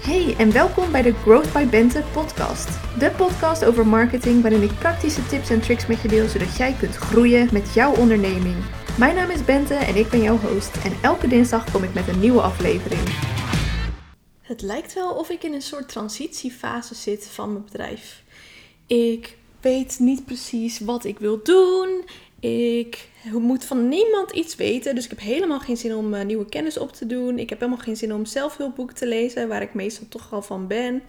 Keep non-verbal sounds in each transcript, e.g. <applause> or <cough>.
Hey en welkom bij de Growth by Bente podcast. De podcast over marketing waarin ik praktische tips en tricks met je deel zodat jij kunt groeien met jouw onderneming. Mijn naam is Bente en ik ben jouw host en elke dinsdag kom ik met een nieuwe aflevering. Het lijkt wel of ik in een soort transitiefase zit van mijn bedrijf. Ik weet niet precies wat ik wil doen. Ik moet van niemand iets weten. Dus ik heb helemaal geen zin om uh, nieuwe kennis op te doen. Ik heb helemaal geen zin om zelfhulpboeken te lezen, waar ik meestal toch al van ben.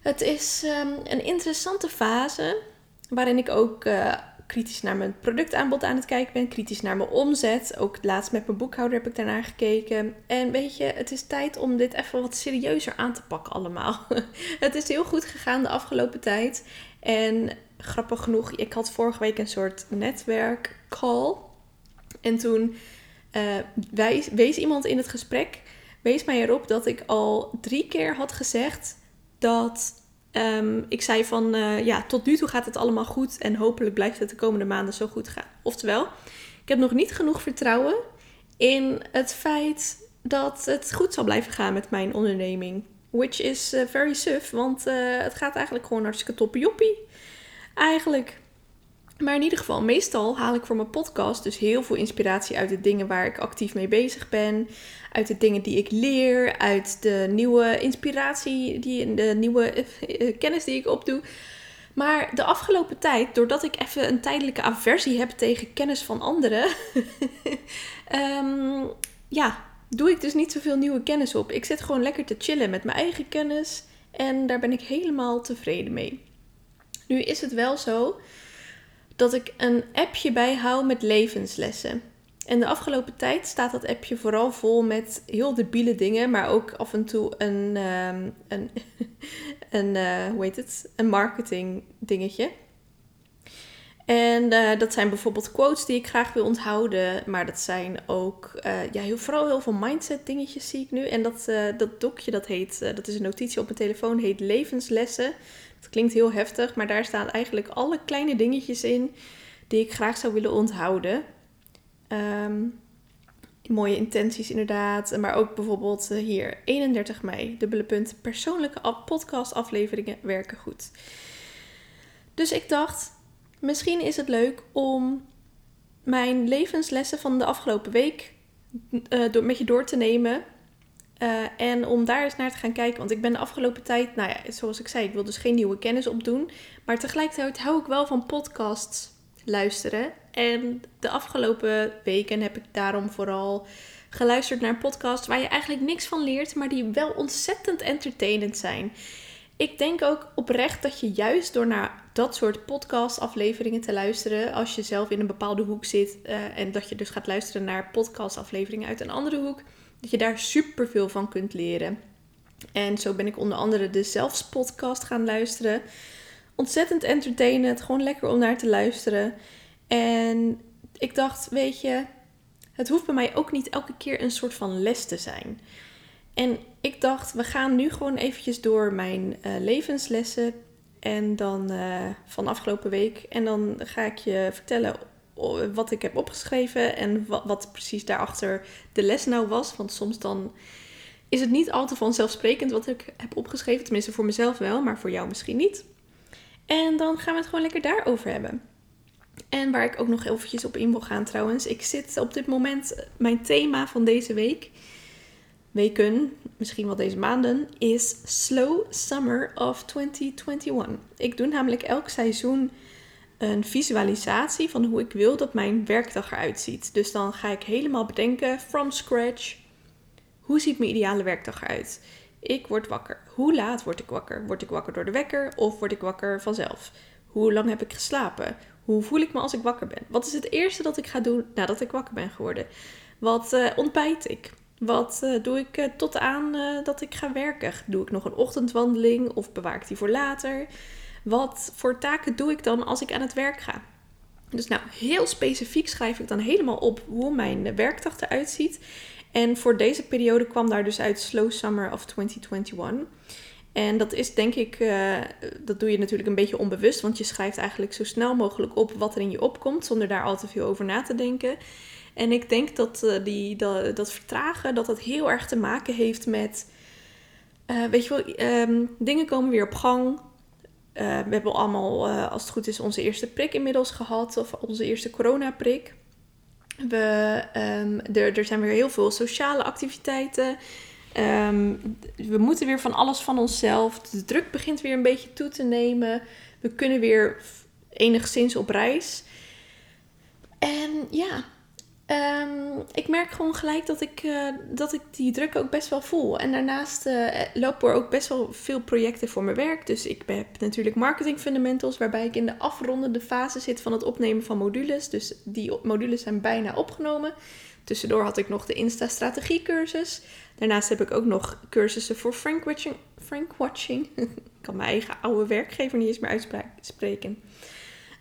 Het is um, een interessante fase waarin ik ook uh, kritisch naar mijn productaanbod aan het kijken ben, kritisch naar mijn omzet. Ook laatst met mijn boekhouder heb ik daarnaar gekeken. En weet je, het is tijd om dit even wat serieuzer aan te pakken allemaal. <laughs> het is heel goed gegaan de afgelopen tijd. En grappig genoeg, ik had vorige week een soort netwerkcall. En toen uh, wees iemand in het gesprek, wees mij erop dat ik al drie keer had gezegd dat um, ik zei van uh, ja, tot nu toe gaat het allemaal goed en hopelijk blijft het de komende maanden zo goed gaan. Oftewel, ik heb nog niet genoeg vertrouwen in het feit dat het goed zal blijven gaan met mijn onderneming. Which is uh, very suf, want het gaat eigenlijk gewoon hartstikke toppie Eigenlijk. Maar in ieder geval, meestal haal ik voor mijn podcast dus heel veel inspiratie uit de dingen waar ik actief mee bezig ben. Uit de dingen die ik leer. Uit de nieuwe inspiratie, die, de nieuwe uh, kennis die ik opdoe. Maar de afgelopen tijd, doordat ik even een tijdelijke aversie heb tegen kennis van anderen. um, <laughs> ja, doe ik dus niet zoveel nieuwe kennis op. Ik zit gewoon lekker te chillen met mijn eigen kennis. En daar ben ik helemaal tevreden mee. Nu is het wel zo dat ik een appje bijhoud met levenslessen. En de afgelopen tijd staat dat appje vooral vol met heel debiele dingen, maar ook af en toe een, um, een, <laughs> een uh, hoe heet het? Een marketing dingetje. En uh, dat zijn bijvoorbeeld quotes die ik graag wil onthouden. Maar dat zijn ook uh, ja, heel, vooral heel veel mindset dingetjes zie ik nu. En dat, uh, dat dokje, dat heet, dat is een notitie op mijn telefoon, heet levenslessen. Dat klinkt heel heftig, maar daar staan eigenlijk alle kleine dingetjes in die ik graag zou willen onthouden. Um, mooie intenties inderdaad. Maar ook bijvoorbeeld hier 31 mei, dubbele punt, persoonlijke podcastafleveringen werken goed. Dus ik dacht, Misschien is het leuk om mijn levenslessen van de afgelopen week uh, door, met je door te nemen. Uh, en om daar eens naar te gaan kijken. Want ik ben de afgelopen tijd, nou ja, zoals ik zei, ik wil dus geen nieuwe kennis opdoen. Maar tegelijkertijd hou ik wel van podcasts luisteren. En de afgelopen weken heb ik daarom vooral geluisterd naar podcasts waar je eigenlijk niks van leert, maar die wel ontzettend entertainend zijn. Ik denk ook oprecht dat je juist door naar dat soort podcastafleveringen te luisteren, als je zelf in een bepaalde hoek zit uh, en dat je dus gaat luisteren naar podcastafleveringen uit een andere hoek, dat je daar super veel van kunt leren. En zo ben ik onder andere de Zelfs podcast gaan luisteren. Ontzettend entertainend, gewoon lekker om naar te luisteren. En ik dacht, weet je, het hoeft bij mij ook niet elke keer een soort van les te zijn. En ik dacht, we gaan nu gewoon eventjes door mijn uh, levenslessen en dan uh, van afgelopen week. En dan ga ik je vertellen wat ik heb opgeschreven en wat, precies daarachter de les nou was. Want soms dan is het niet al te vanzelfsprekend wat ik heb opgeschreven. Tenminste voor mezelf wel, maar voor jou misschien niet. En dan gaan we het gewoon lekker daarover hebben. En waar ik ook nog eventjes op in wil gaan trouwens. Ik zit op dit moment, mijn thema van deze week weken, misschien wel deze maanden, is Slow Summer of 2021. Ik doe namelijk elk seizoen een visualisatie van hoe ik wil dat mijn werkdag eruit ziet. Dus dan ga ik helemaal bedenken, from scratch, hoe ziet mijn ideale werkdag eruit? Ik word wakker. Hoe laat word ik wakker? Word ik wakker door de wekker of word ik wakker vanzelf? Hoe lang heb ik geslapen? Hoe voel ik me als ik wakker ben? Wat is het eerste dat ik ga doen nadat ik wakker ben geworden? Wat uh, ontbijt ik? Wat uh, doe ik uh, tot aan dat ik ga werken? Doe ik nog een ochtendwandeling of bewaar ik die voor later? Wat voor taken doe ik dan als ik aan het werk ga? Dus nou, heel specifiek schrijf ik dan helemaal op hoe mijn werkdag eruit ziet. En voor deze periode kwam daar dus uit Slow Summer of 2021. En dat is denk ik, dat doe je natuurlijk een beetje onbewust, want je schrijft eigenlijk zo snel mogelijk op wat er in je opkomt, zonder daar al te veel over na te denken. En ik denk dat, uh, die, dat, dat vertragen, dat dat heel erg te maken heeft met eh, weet je wel, ehm, dingen komen weer op gang. Eh, we hebben allemaal, eh, als het goed is, onze eerste prik inmiddels gehad. Of onze eerste coronaprik. We, ehm, er, er zijn weer heel veel sociale activiteiten. Ehm, we moeten weer van alles van onszelf. De druk begint weer een beetje toe te nemen. We kunnen weer enigszins op reis. En ja, Ehm, ik merk gewoon gelijk dat ik, uh, dat ik die druk ook best wel voel. En daarnaast uh, lopen er ook best wel veel projecten voor mijn werk. Dus ik heb natuurlijk marketing fundamentals, waarbij ik in de afrondende fase zit van het opnemen van modules. Dus die modules zijn bijna opgenomen. Tussendoor had ik nog de Insta-strategie cursus. Daarnaast heb ik ook nog cursussen voor Frank Watching. Frank Watching. <laughs> ik kan mijn eigen oude werkgever niet eens meer uitspreken.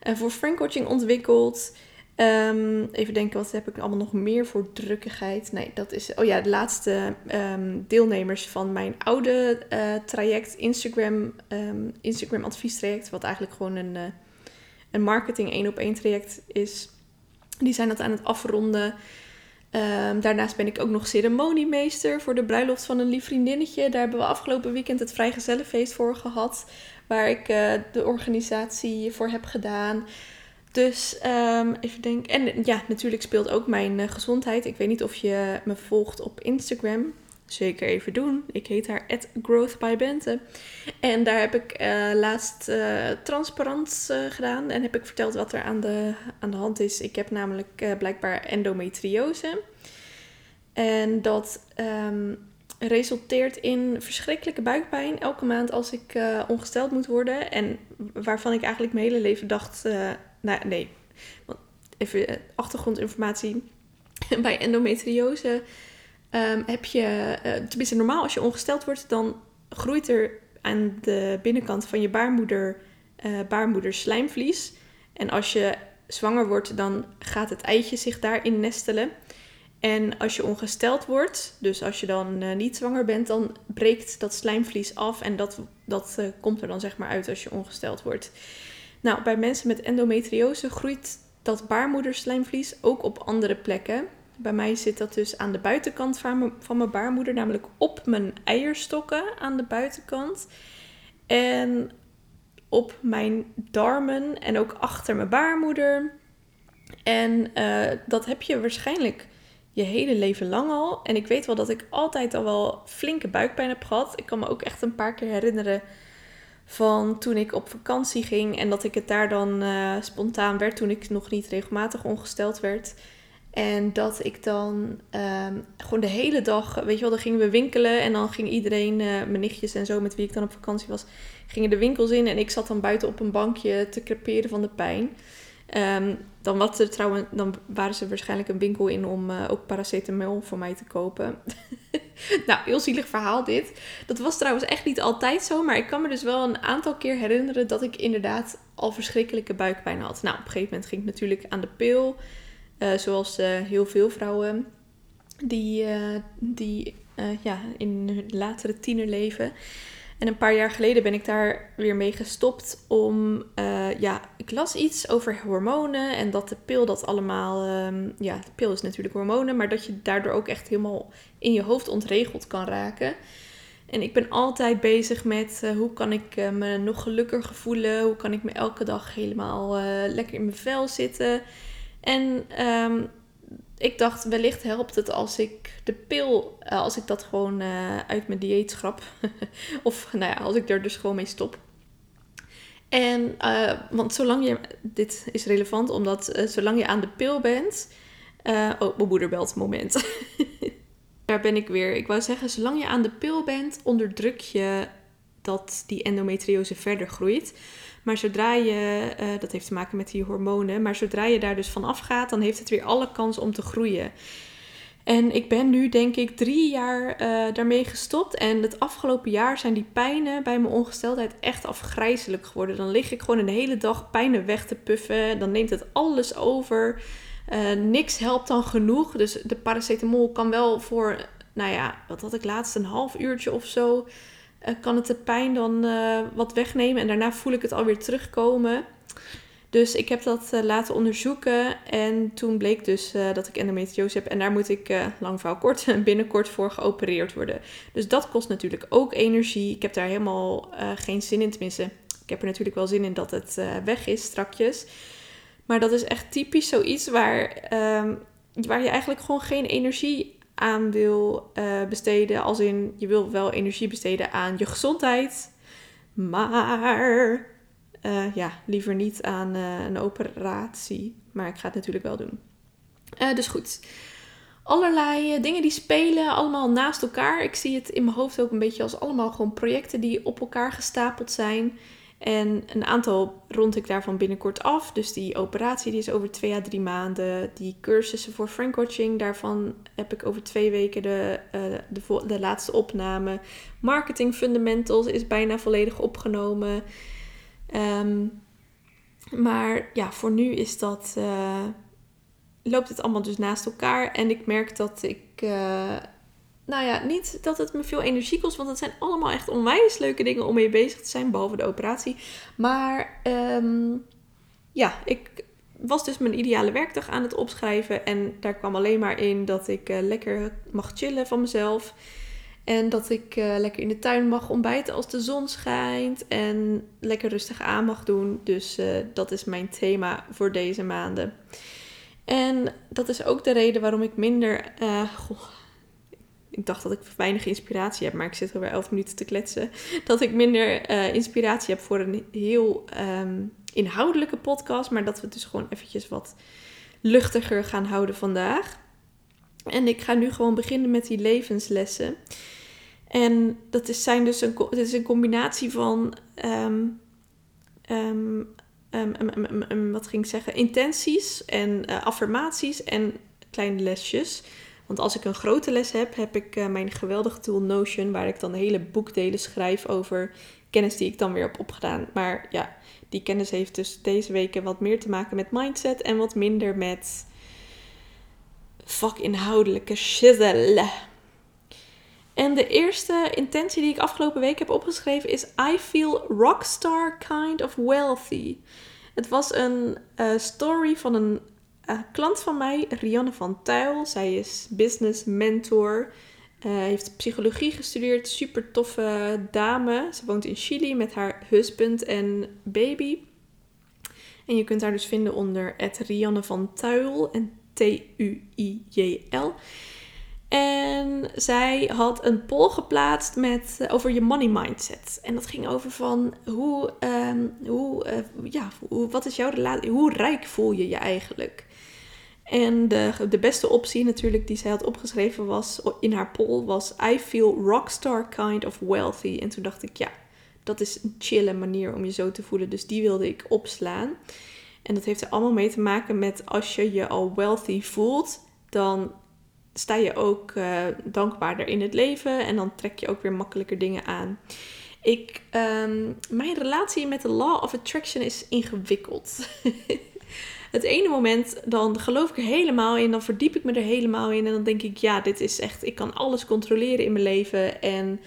Uh, voor Frank Watching ontwikkeld. Um, even denken, wat heb ik allemaal nog meer voor drukkigheid? Nee, dat is. Oh ja, de laatste um, deelnemers van mijn oude uh, traject, Instagram, um, Instagram adviestraject, wat eigenlijk gewoon een, uh, een marketing één op één traject is. Die zijn dat aan het afronden. daarnaast ben ik ook nog ceremoniemeester voor de bruiloft van een lief vriendinnetje. Daar hebben we afgelopen weekend het vrijgezellenfeest voor gehad. Waar ik uh, de organisatie voor heb gedaan. Dus um, even denken. En ja, natuurlijk speelt ook mijn uh, gezondheid. Ik weet niet of je me volgt op Instagram. Zeker even doen. Ik heet haar @growthbybente. En daar heb ik uh, laatst uh, transparant gedaan en heb ik verteld wat er aan de, aan de hand is. Ik heb namelijk blijkbaar endometriose. En dat um, resulteert in verschrikkelijke buikpijn elke maand als ik ongesteld moet worden. En waarvan ik eigenlijk mijn hele leven dacht nou, nee. Even eh, achtergrondinformatie. <laughs> Bij endometriose um, heb je, uh, tenminste normaal als je ongesteld wordt, dan groeit er aan de binnenkant van je baarmoeder, uh, baarmoeder slijmvlies. En als je zwanger wordt, dan gaat het eitje zich daarin nestelen. En als je ongesteld wordt, dus als je dan niet zwanger bent, dan breekt dat slijmvlies af en dat, dat komt er dan zeg maar uit als je ongesteld wordt. Nou, bij mensen met endometriose groeit dat baarmoederslijmvlies ook op andere plekken. Bij mij zit dat dus aan de buitenkant van mijn baarmoeder, namelijk op mijn eierstokken aan de buitenkant. En op mijn darmen en ook achter mijn baarmoeder. En uh, dat heb je waarschijnlijk je hele leven lang al. En ik weet wel dat ik altijd al wel flinke buikpijn heb gehad. Ik kan me ook echt een paar keer herinneren van toen ik op vakantie ging en dat ik het daar dan uh, spontaan werd toen ik nog niet regelmatig ongesteld werd. En dat ik dan um, gewoon de hele dag, weet je wel, dan gingen we winkelen en dan ging iedereen, uh, mijn nichtjes en zo met wie ik dan op vakantie was, gingen de winkels in en ik zat dan buiten op een bankje te creperen van de pijn. Um, dan, trouwens, dan waren ze waarschijnlijk een winkel in om uh, ook paracetamol voor mij te kopen. <laughs> nou, heel zielig verhaal dit. Dat was trouwens echt niet altijd zo, maar ik kan me dus wel een aantal keer herinneren dat ik inderdaad al verschrikkelijke buikpijn had. Nou, op een gegeven moment ging ik natuurlijk aan de pil, uh, zoals uh, heel veel vrouwen die, die ja, in hun latere tienerleven. En een paar jaar geleden ben ik daar weer mee gestopt om, uh, ja, ik las iets over hormonen en dat de pil dat allemaal, um, ja, de pil is natuurlijk hormonen, maar dat je daardoor ook echt helemaal in je hoofd ontregeld kan raken. En ik ben altijd bezig met uh, hoe kan ik uh, me nog gelukkiger voelen, hoe kan ik me elke dag helemaal lekker in mijn vel zitten. En um, ik dacht, wellicht helpt het als ik de pil, uh, als ik dat gewoon uh, uit mijn dieet schrap. <laughs> of nou ja, als ik er dus gewoon mee stop. En, uh, want zolang je, dit is relevant, omdat zolang je aan de pil bent. oh, mijn moeder belt, moment. <laughs> Daar ben ik weer. Ik wou zeggen, zolang je aan de pil bent, onderdruk je dat die endometriose verder groeit. Maar zodra je, uh, dat heeft te maken met die hormonen, maar zodra je daar dus van afgaat, dan heeft het weer alle kans om te groeien. En ik ben nu denk ik drie jaar uh, daarmee gestopt. En het afgelopen jaar zijn die pijnen bij mijn ongesteldheid echt afgrijzelijk geworden. Dan lig ik gewoon een hele dag pijnen weg te puffen. Dan neemt het alles over. Uh, niks helpt dan genoeg. Dus de paracetamol kan wel voor, nou ja, wat had ik laatst, een half uurtje of zo uh, kan het de pijn dan uh, wat wegnemen. En daarna voel ik het alweer terugkomen. Dus ik heb dat eh, laten onderzoeken en toen bleek dus dat ik endometriose heb. En daar moet ik, lang verhaal kort, <laughs> binnenkort voor geopereerd worden. Dus dat kost natuurlijk ook energie. Ik heb daar helemaal geen zin in, tenminste. Ik heb er natuurlijk wel zin in dat het weg is strakjes. Maar dat is echt typisch zoiets waar, ehm, waar je eigenlijk gewoon geen energie aan wil besteden. Als in, je wil wel energie besteden aan je gezondheid. Maar uh, ja, liever niet aan uh, een operatie. Maar ik ga het natuurlijk wel doen. Dus goed. Allerlei dingen die spelen, allemaal naast elkaar. Ik zie het in mijn hoofd ook een beetje als allemaal gewoon projecten die op elkaar gestapeld zijn. En een aantal rond ik daarvan binnenkort af. Dus die operatie die is over twee à drie maanden. Die cursussen voor frankcoaching, daarvan heb ik over twee weken de, de, de laatste opname. Marketing Fundamentals is bijna volledig opgenomen. Um, maar ja, voor nu is dat, uh, loopt het allemaal dus naast elkaar. En ik merk dat ik, uh, nou ja, niet dat het me veel energie kost. Want het zijn allemaal echt onwijs leuke dingen om mee bezig te zijn. Behalve de operatie. Maar um, ja, ik was dus mijn ideale werkdag aan het opschrijven. En daar kwam alleen maar in dat ik uh, lekker mag chillen van mezelf. En dat ik uh, lekker in de tuin mag ontbijten als de zon schijnt. En lekker rustig aan mag doen. Dus uh, dat is mijn thema voor deze maanden. En dat is ook de reden waarom ik minder. Ik dacht dat ik weinig inspiratie heb, maar ik zit alweer elf minuten te kletsen. Dat ik minder inspiratie heb voor een heel um, inhoudelijke podcast. Maar dat we het dus gewoon eventjes wat luchtiger gaan houden vandaag. En ik ga nu gewoon beginnen met die levenslessen. En dat is, zijn dus een, het is een combinatie van, um, um, wat ging ik zeggen, intenties en uh, affirmaties en kleine lesjes. Want als ik een grote les heb, heb ik uh, mijn geweldige tool Notion, waar ik dan hele boekdelen schrijf over kennis die ik dan weer heb opgedaan. Maar ja, die kennis heeft dus deze weken wat meer te maken met mindset en wat minder met vakinhoudelijke shizzle. En de eerste intentie die ik afgelopen week heb opgeschreven is I feel rockstar kind of wealthy. Het was een uh, story van een uh, klant van mij, Rianne van Tuil. Zij is business mentor. Uh, heeft psychologie gestudeerd. Super toffe dame. Ze woont in Chili met haar husband en baby. En je kunt haar dus vinden onder Rianne van Tuil en T-U-I-J-L. En zij had een poll geplaatst met, uh, over je money mindset. En dat ging over van hoe, um, hoe, ja, wat is jouw relatie, hoe rijk voel je je eigenlijk? En de, de beste optie natuurlijk die zij had opgeschreven was in haar poll was I feel rockstar kind of wealthy. En toen dacht ik ja, dat is een chille manier om je zo te voelen. Dus die wilde ik opslaan. En dat heeft er allemaal mee te maken met als je je al wealthy voelt, dan sta je ook uh, dankbaarder in het leven en dan trek je ook weer makkelijker dingen aan. Ik, um, mijn relatie met de Law of Attraction is ingewikkeld. <laughs> het ene moment dan geloof ik er helemaal in, dan verdiep ik me er helemaal in en dan denk ik, ja, dit is echt, ik kan alles controleren in mijn leven en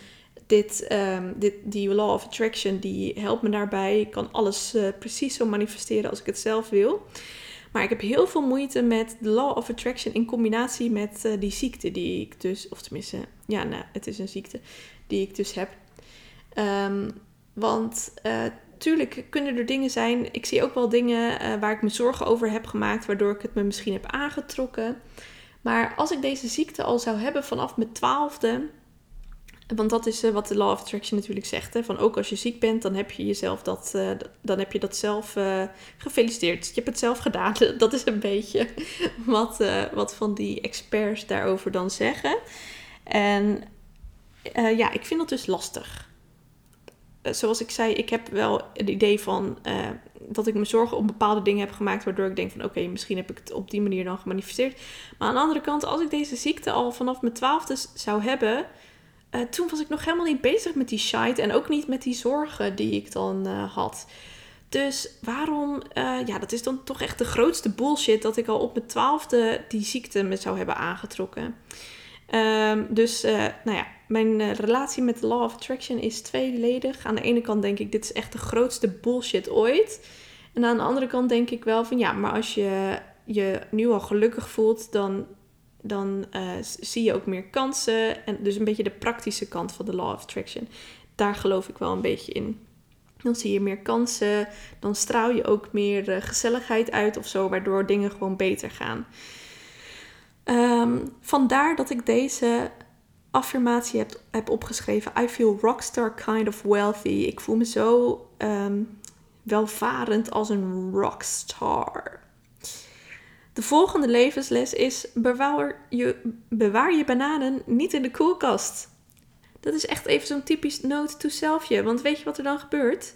dit, um, dit, die Law of Attraction die helpt me daarbij. Ik kan alles uh, precies zo manifesteren als ik het zelf wil. Maar ik heb heel veel moeite met de Law of Attraction in combinatie met uh, die ziekte die ik dus, of tenminste, ja, nou, het is een ziekte die ik dus heb. Um, want uh, tuurlijk kunnen er dingen zijn. Ik zie ook wel dingen uh, waar ik me zorgen over heb gemaakt, waardoor ik het me misschien heb aangetrokken. Maar als ik deze ziekte al zou hebben vanaf mijn twaalfde, want dat is uh, wat de Law of Attraction natuurlijk zegt. Hè? Van ook als je ziek bent, dan heb je jezelf dat, uh, dan heb je dat zelf gefeliciteerd. Je hebt het zelf gedaan. <laughs> Dat is een beetje <laughs> wat, wat van die experts daarover dan zeggen. En ja, ik vind dat dus lastig. Zoals ik zei, ik heb wel het idee van dat ik me zorgen om bepaalde dingen heb gemaakt. Waardoor ik denk van oké, misschien heb ik het op die manier dan gemanifesteerd. Maar aan de andere kant, als ik deze ziekte al vanaf mijn twaalfde zou hebben uh, toen was ik nog helemaal niet bezig met die shite en ook niet met die zorgen die ik dan had. Dus waarom, ja, dat is dan toch echt de grootste bullshit dat ik al op mijn twaalfde die ziekte me zou hebben aangetrokken. Um, dus, nou ja, mijn relatie met de Law of Attraction is tweeledig. Aan de ene kant denk ik, dit is echt de grootste bullshit ooit. En aan de andere kant denk ik wel van ja, maar als je je nu al gelukkig voelt, dan, dan uh, zie je ook meer kansen. En dus een beetje de praktische kant van de Law of Attraction. Daar geloof ik wel een beetje in. Dan zie je meer kansen, dan straal je ook meer uh, gezelligheid uit of zo, waardoor dingen gewoon beter gaan. Um, vandaar dat ik deze affirmatie heb, opgeschreven. I feel rockstar kind of wealthy. Ik voel me zo um, welvarend als een rockstar. De volgende levensles is: bewaar je, bewaar je bananen niet in de koelkast. Dat is echt even zo'n typisch note to selfje. Want weet je wat er dan gebeurt?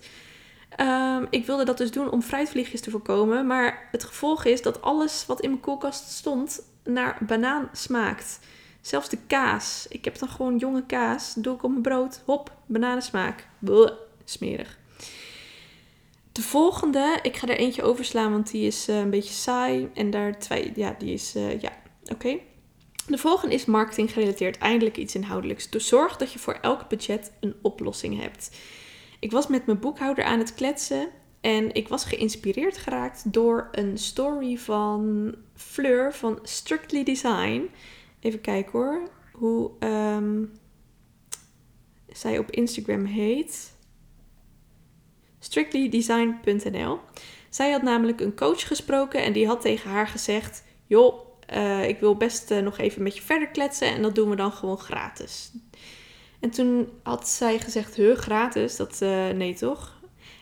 Um, ik wilde dat dus doen om fruitvliegjes te voorkomen. Maar het gevolg is dat alles wat in mijn koelkast stond naar banaan smaakt. Zelfs de kaas. Ik heb dan gewoon jonge kaas. Doe ik op mijn brood. Hop, bananensmaak. Smerig. De volgende, ik ga er eentje overslaan, want die is uh, een beetje saai. En daar twee, ja, die is, uh, ja, oké. De volgende is marketing gerelateerd, eindelijk iets inhoudelijks. Dus zorg dat je voor elk budget een oplossing hebt. Ik was met mijn boekhouder aan het kletsen en ik was geïnspireerd geraakt door een story van Fleur van Strictly Design. Even kijken hoor, hoe um, zij op Instagram heet strictlydesign.nl. Zij had namelijk een coach gesproken en die had tegen haar gezegd: Joh, uh, ik wil best uh, nog even met je verder kletsen en dat doen we dan gewoon gratis. En toen had zij gezegd: Huh, gratis? Dat uh, nee toch?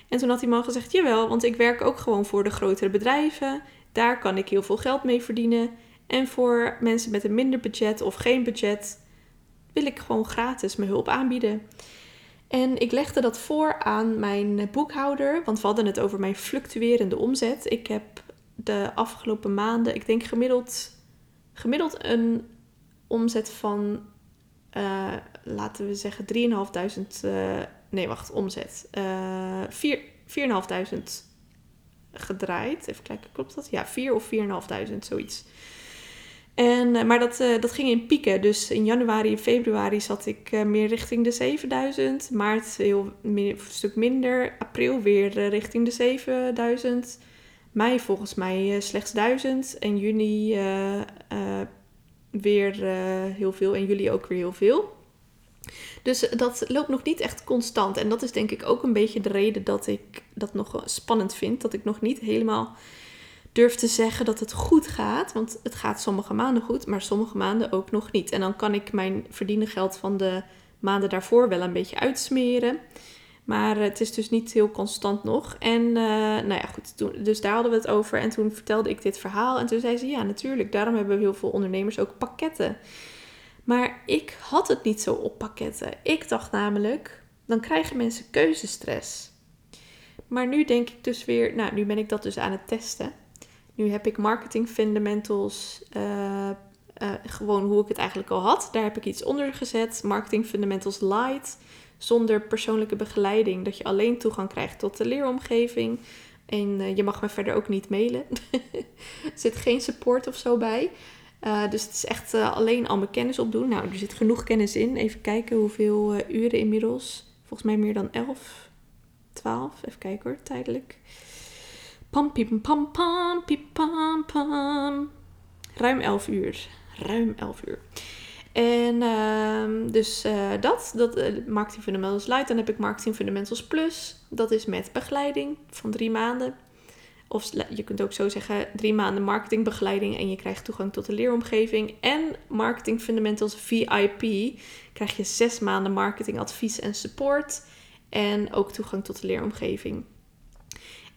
En toen had die man gezegd: Jawel, want ik werk ook gewoon voor de grotere bedrijven. Daar kan ik heel veel geld mee verdienen. En voor mensen met een minder budget of geen budget wil ik gewoon gratis mijn hulp aanbieden. En ik legde dat voor aan mijn boekhouder, want we hadden het over mijn fluctuerende omzet. Ik heb de afgelopen maanden, ik denk gemiddeld, gemiddeld een omzet van, uh, laten we zeggen, 3.500, uh, nee wacht, omzet. Uh, 4.500 gedraaid. Even kijken, klopt dat? Ja, 4 of 4.500, zoiets. En, eh, maar dat, uh, dat ging in pieken. Dus in januari en februari zat ik uh, meer richting de 7000. Maart heel, een stuk minder. April weer richting de 7000. Mei volgens mij slechts 1000. En juni weer heel veel. En juli ook weer heel veel. Dus dat loopt nog niet echt constant. En dat is denk ik ook een beetje de reden dat ik dat nog spannend vind. Dat ik nog niet helemaal durf te zeggen dat het goed gaat. Want het gaat sommige maanden goed, maar sommige maanden ook nog niet. En dan kan ik mijn verdiende geld van de maanden daarvoor wel een beetje uitsmeren. Maar het is dus niet heel constant nog. En uh, nou ja, goed. Toen, dus daar hadden we het over. En toen vertelde ik dit verhaal. En toen zei ze: Ja, natuurlijk. Daarom hebben heel veel ondernemers ook pakketten. Maar ik had het niet zo op pakketten. Ik dacht namelijk: dan krijgen mensen keuzestress. Maar nu denk ik dus weer: Nou, nu ben ik dat dus aan het testen. Nu heb ik marketing fundamentals, uh, uh, gewoon hoe ik het eigenlijk al had. Daar heb ik iets onder gezet. Marketing fundamentals light, zonder persoonlijke begeleiding. Dat je alleen toegang krijgt tot de leeromgeving. En uh, je mag me verder ook niet mailen. <laughs> er zit geen support of zo bij. dus het is echt alleen al mijn kennis opdoen. Nou, er zit genoeg kennis in. Even kijken hoeveel uren inmiddels. Volgens mij meer dan 11, 12. Even kijken hoor, tijdelijk. Pam, pam, pam, pam, pam, pam. Ruim 11 uur. Ruim 11 uur. En uh, dus uh, dat, dat uh, Marketing Fundamentals Light. Dan heb ik Marketing Fundamentals Plus. Dat is met begeleiding van drie maanden. Of je kunt ook zo zeggen, drie maanden marketingbegeleiding en je krijgt toegang tot de leeromgeving. En Marketing Fundamentals VIP krijg je zes maanden marketingadvies en support. En ook toegang tot de leeromgeving.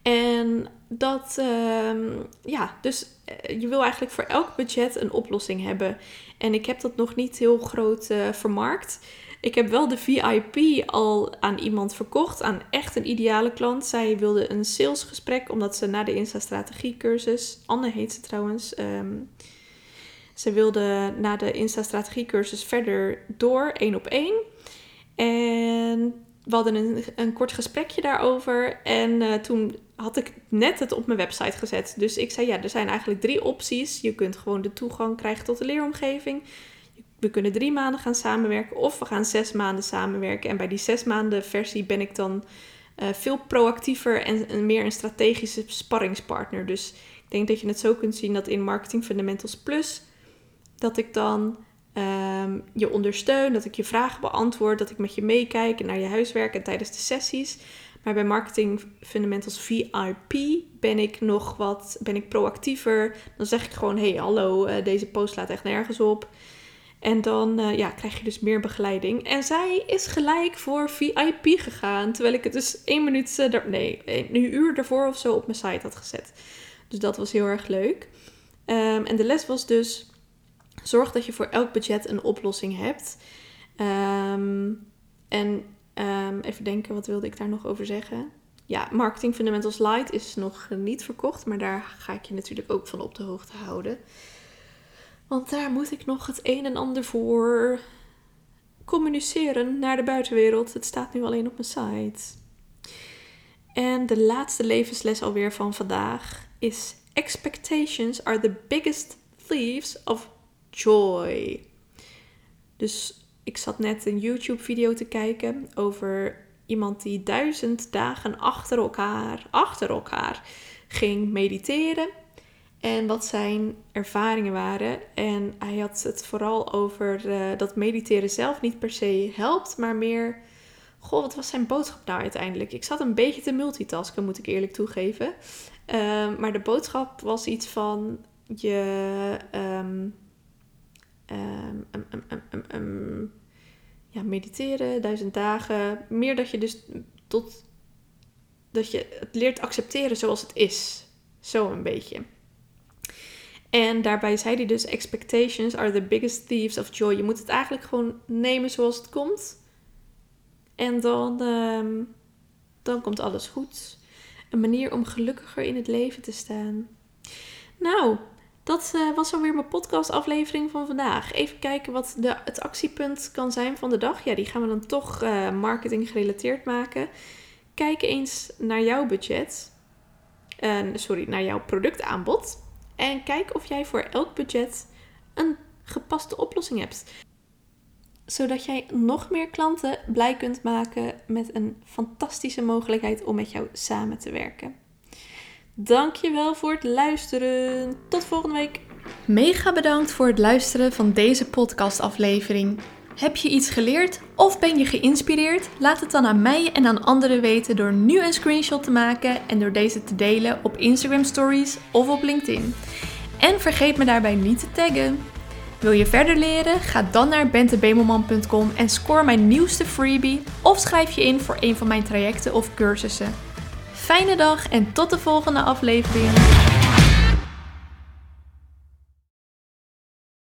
En dat, uh, ja, dus eh, je wil eigenlijk voor elk budget een oplossing hebben. En ik heb dat nog niet heel groot uh, vermarkt. Ik heb wel de VIP al aan iemand verkocht, aan echt een ideale klant. Zij wilde een salesgesprek, omdat ze na de Insta-strategie cursus, Anne heet ze trouwens, um, ze wilde na de Insta-strategie cursus verder door, één op één. En we hadden een, een kort gesprekje daarover. En uh, toen had ik net het op mijn website gezet. Dus ik zei, ja, er zijn eigenlijk drie opties. Je kunt gewoon de toegang krijgen tot de leeromgeving. We kunnen drie maanden gaan samenwerken of we gaan zes maanden samenwerken. En bij die zes maanden versie ben ik dan eh, veel proactiever en, en meer een strategische sparringspartner. Dus ik denk dat je het zo kunt zien dat in Marketing Fundamentals Plus, dat ik dan ehm, je ondersteun, dat ik je vragen beantwoord, dat ik met je meekijk naar je huiswerk en tijdens de sessies. Maar bij Marketing Fundamentals VIP ben ik nog wat ben ik proactiever. Dan zeg ik gewoon: hey, hallo, uh, deze post slaat echt nergens op. En dan uh, ja, krijg je dus meer begeleiding. En zij is gelijk voor VIP gegaan. Terwijl ik het dus één minuut, uh, nee, een uur daarvoor of zo op mijn site had gezet. Dus dat was heel erg leuk. Um, en de les was dus: zorg dat je voor elk budget een oplossing hebt. Um, en um, even denken, wat wilde ik daar nog over zeggen? Ja, Marketing Fundamentals Light is nog niet verkocht. Maar daar ga ik je natuurlijk ook van op de hoogte houden. Want daar moet ik nog het een en ander voor communiceren naar de buitenwereld. Het staat nu alleen op mijn site. En de laatste levensles alweer van vandaag is: Expectations are the biggest thieves of joy. Dus ik zat net een YouTube-video te kijken over iemand die duizend dagen achter elkaar, achter elkaar ging mediteren en wat zijn ervaringen waren. En hij had het vooral over uh, dat mediteren zelf niet per se helpt, maar meer. Goh, wat was zijn boodschap nou uiteindelijk? Ik zat een beetje te multitasken, moet ik eerlijk toegeven. Uh, maar de boodschap was iets van je. Um, um, ja, mediteren, duizend dagen. Meer dat je dus tot. dat je het leert accepteren zoals het is. Zo een beetje. En daarbij zei hij dus: Expectations are the biggest thieves of joy. Je moet het eigenlijk gewoon nemen zoals het komt. En dan, dan komt alles goed. Een manier om gelukkiger in het leven te staan. Nou, dat uh, was alweer mijn podcastaflevering van vandaag. Even kijken wat de, het actiepunt kan zijn van de dag. Ja, die gaan we dan toch uh, marketing gerelateerd maken. Kijk eens naar jouw budget. Sorry, naar jouw productaanbod. En kijk of jij voor elk budget een gepaste oplossing hebt. Zodat jij nog meer klanten blij kunt maken met een fantastische mogelijkheid om met jou samen te werken. Dankjewel voor het luisteren. Tot volgende week. Mega bedankt voor het luisteren van deze podcastaflevering. Heb je iets geleerd of ben je geïnspireerd? Laat het dan aan mij en aan anderen weten door nu een screenshot te maken en door deze te delen op Instagram Stories of op LinkedIn. En vergeet me daarbij niet te taggen. Wil je verder leren? Ga dan naar bentebemelman.com en score mijn nieuwste freebie of schrijf je in voor een van mijn trajecten of cursussen fijne dag en tot de volgende aflevering.